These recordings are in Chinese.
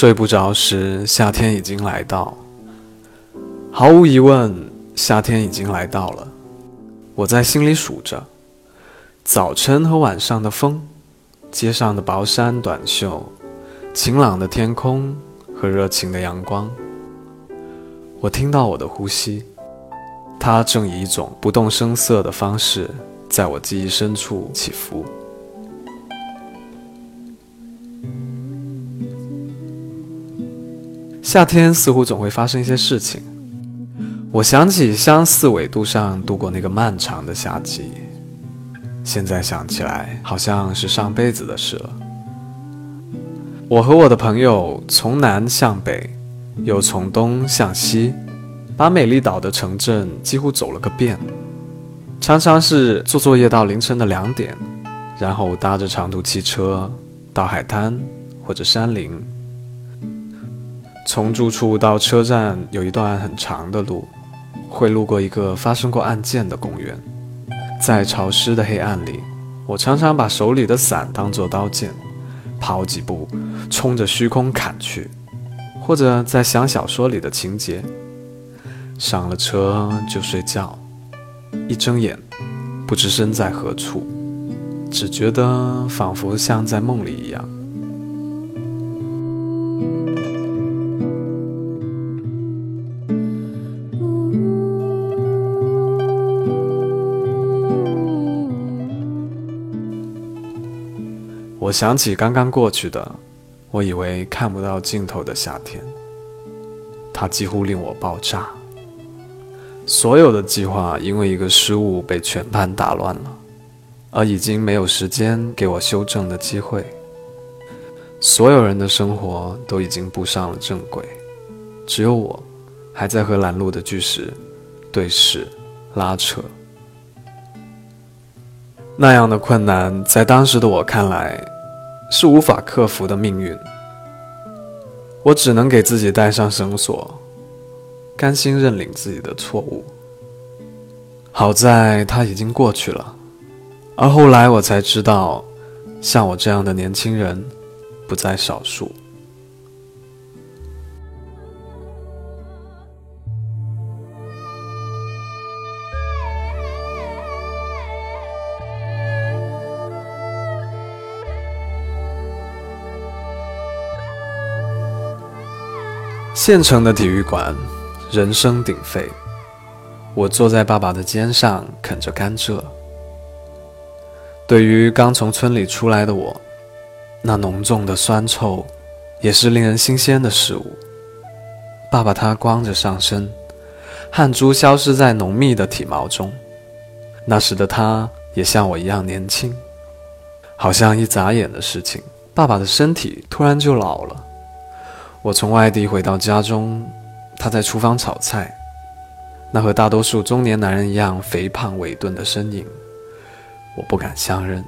睡不着时，夏天已经来到。毫无疑问，夏天已经来到了。我在心里数着早晨和晚上的风，街上的薄衫短袖，晴朗的天空和热情的阳光。我听到我的呼吸，它正以一种不动声色的方式，在我记忆深处起伏。夏天似乎总会发生一些事情。我想起相似纬度上度过那个漫长的夏季，现在想起来好像是上辈子的事了。我和我的朋友从南向北，又从东向西，把美丽岛的城镇几乎走了个遍，常常是做作业到凌晨的两点，然后搭着长途汽车到海滩或者山林。从住处到车站有一段很长的路。会路过一个发生过案件的公园，在潮湿的黑暗里，我常常把手里的伞当作刀剑，跑几步，冲着虚空砍去，或者在想小说里的情节。上了车就睡觉，一睁眼，不知身在何处，只觉得仿佛像在梦里一样。我想起刚刚过去的，我以为看不到尽头的夏天，它几乎令我爆炸。所有的计划因为一个失误被全盘打乱了，而已经没有时间给我修正的机会。所有人的生活都已经步上了正轨，只有我，还在和拦路的巨石对视、拉扯。那样的困难，在当时的我看来。是无法克服的命运，我只能给自己带上绳索，甘心认领自己的错误。好在它已经过去了，而后来我才知道，像我这样的年轻人不在少数。县城的体育馆，人声鼎沸。我坐在爸爸的肩上啃着甘蔗。对于刚从村里出来的我，那浓重的酸臭也是令人新鲜的事物。爸爸他光着上身，汗珠消失在浓密的体毛中。那时的他也像我一样年轻，好像一眨眼的事情，爸爸的身体突然就老了。我从外地回到家中，他在厨房炒菜，那和大多数中年男人一样肥胖伟顿的身影，我不敢相认。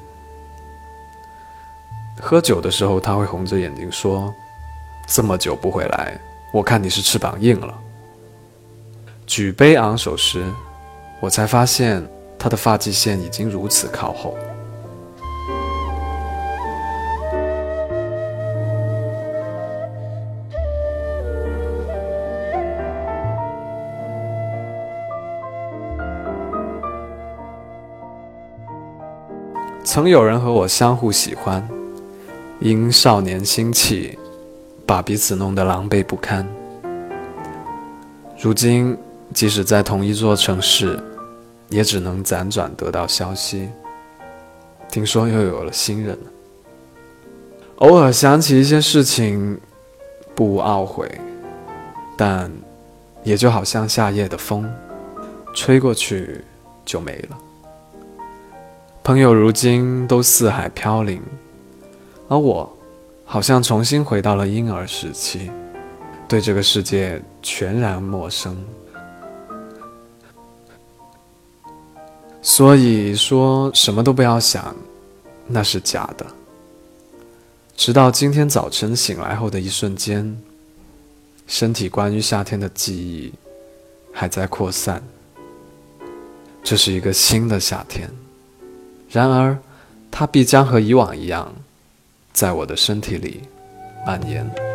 喝酒的时候，他会红着眼睛说：“这么久不回来，我看你是翅膀硬了。”举杯昂首时，我才发现他的发际线已经如此靠后。曾有人和我相互喜欢，因少年心气，把彼此弄得狼狈不堪。如今，即使在同一座城市，也只能辗转得到消息。听说又有了新人。偶尔想起一些事情，不无懊悔，但也就好像夏夜的风，吹过去就没了。朋友如今都四海飘零，而我，好像重新回到了婴儿时期，对这个世界全然陌生。所以说什么都不要想，那是假的。直到今天早晨醒来后的一瞬间，身体关于夏天的记忆还在扩散。这是一个新的夏天。然而，它必将和以往一样，在我的身体里蔓延。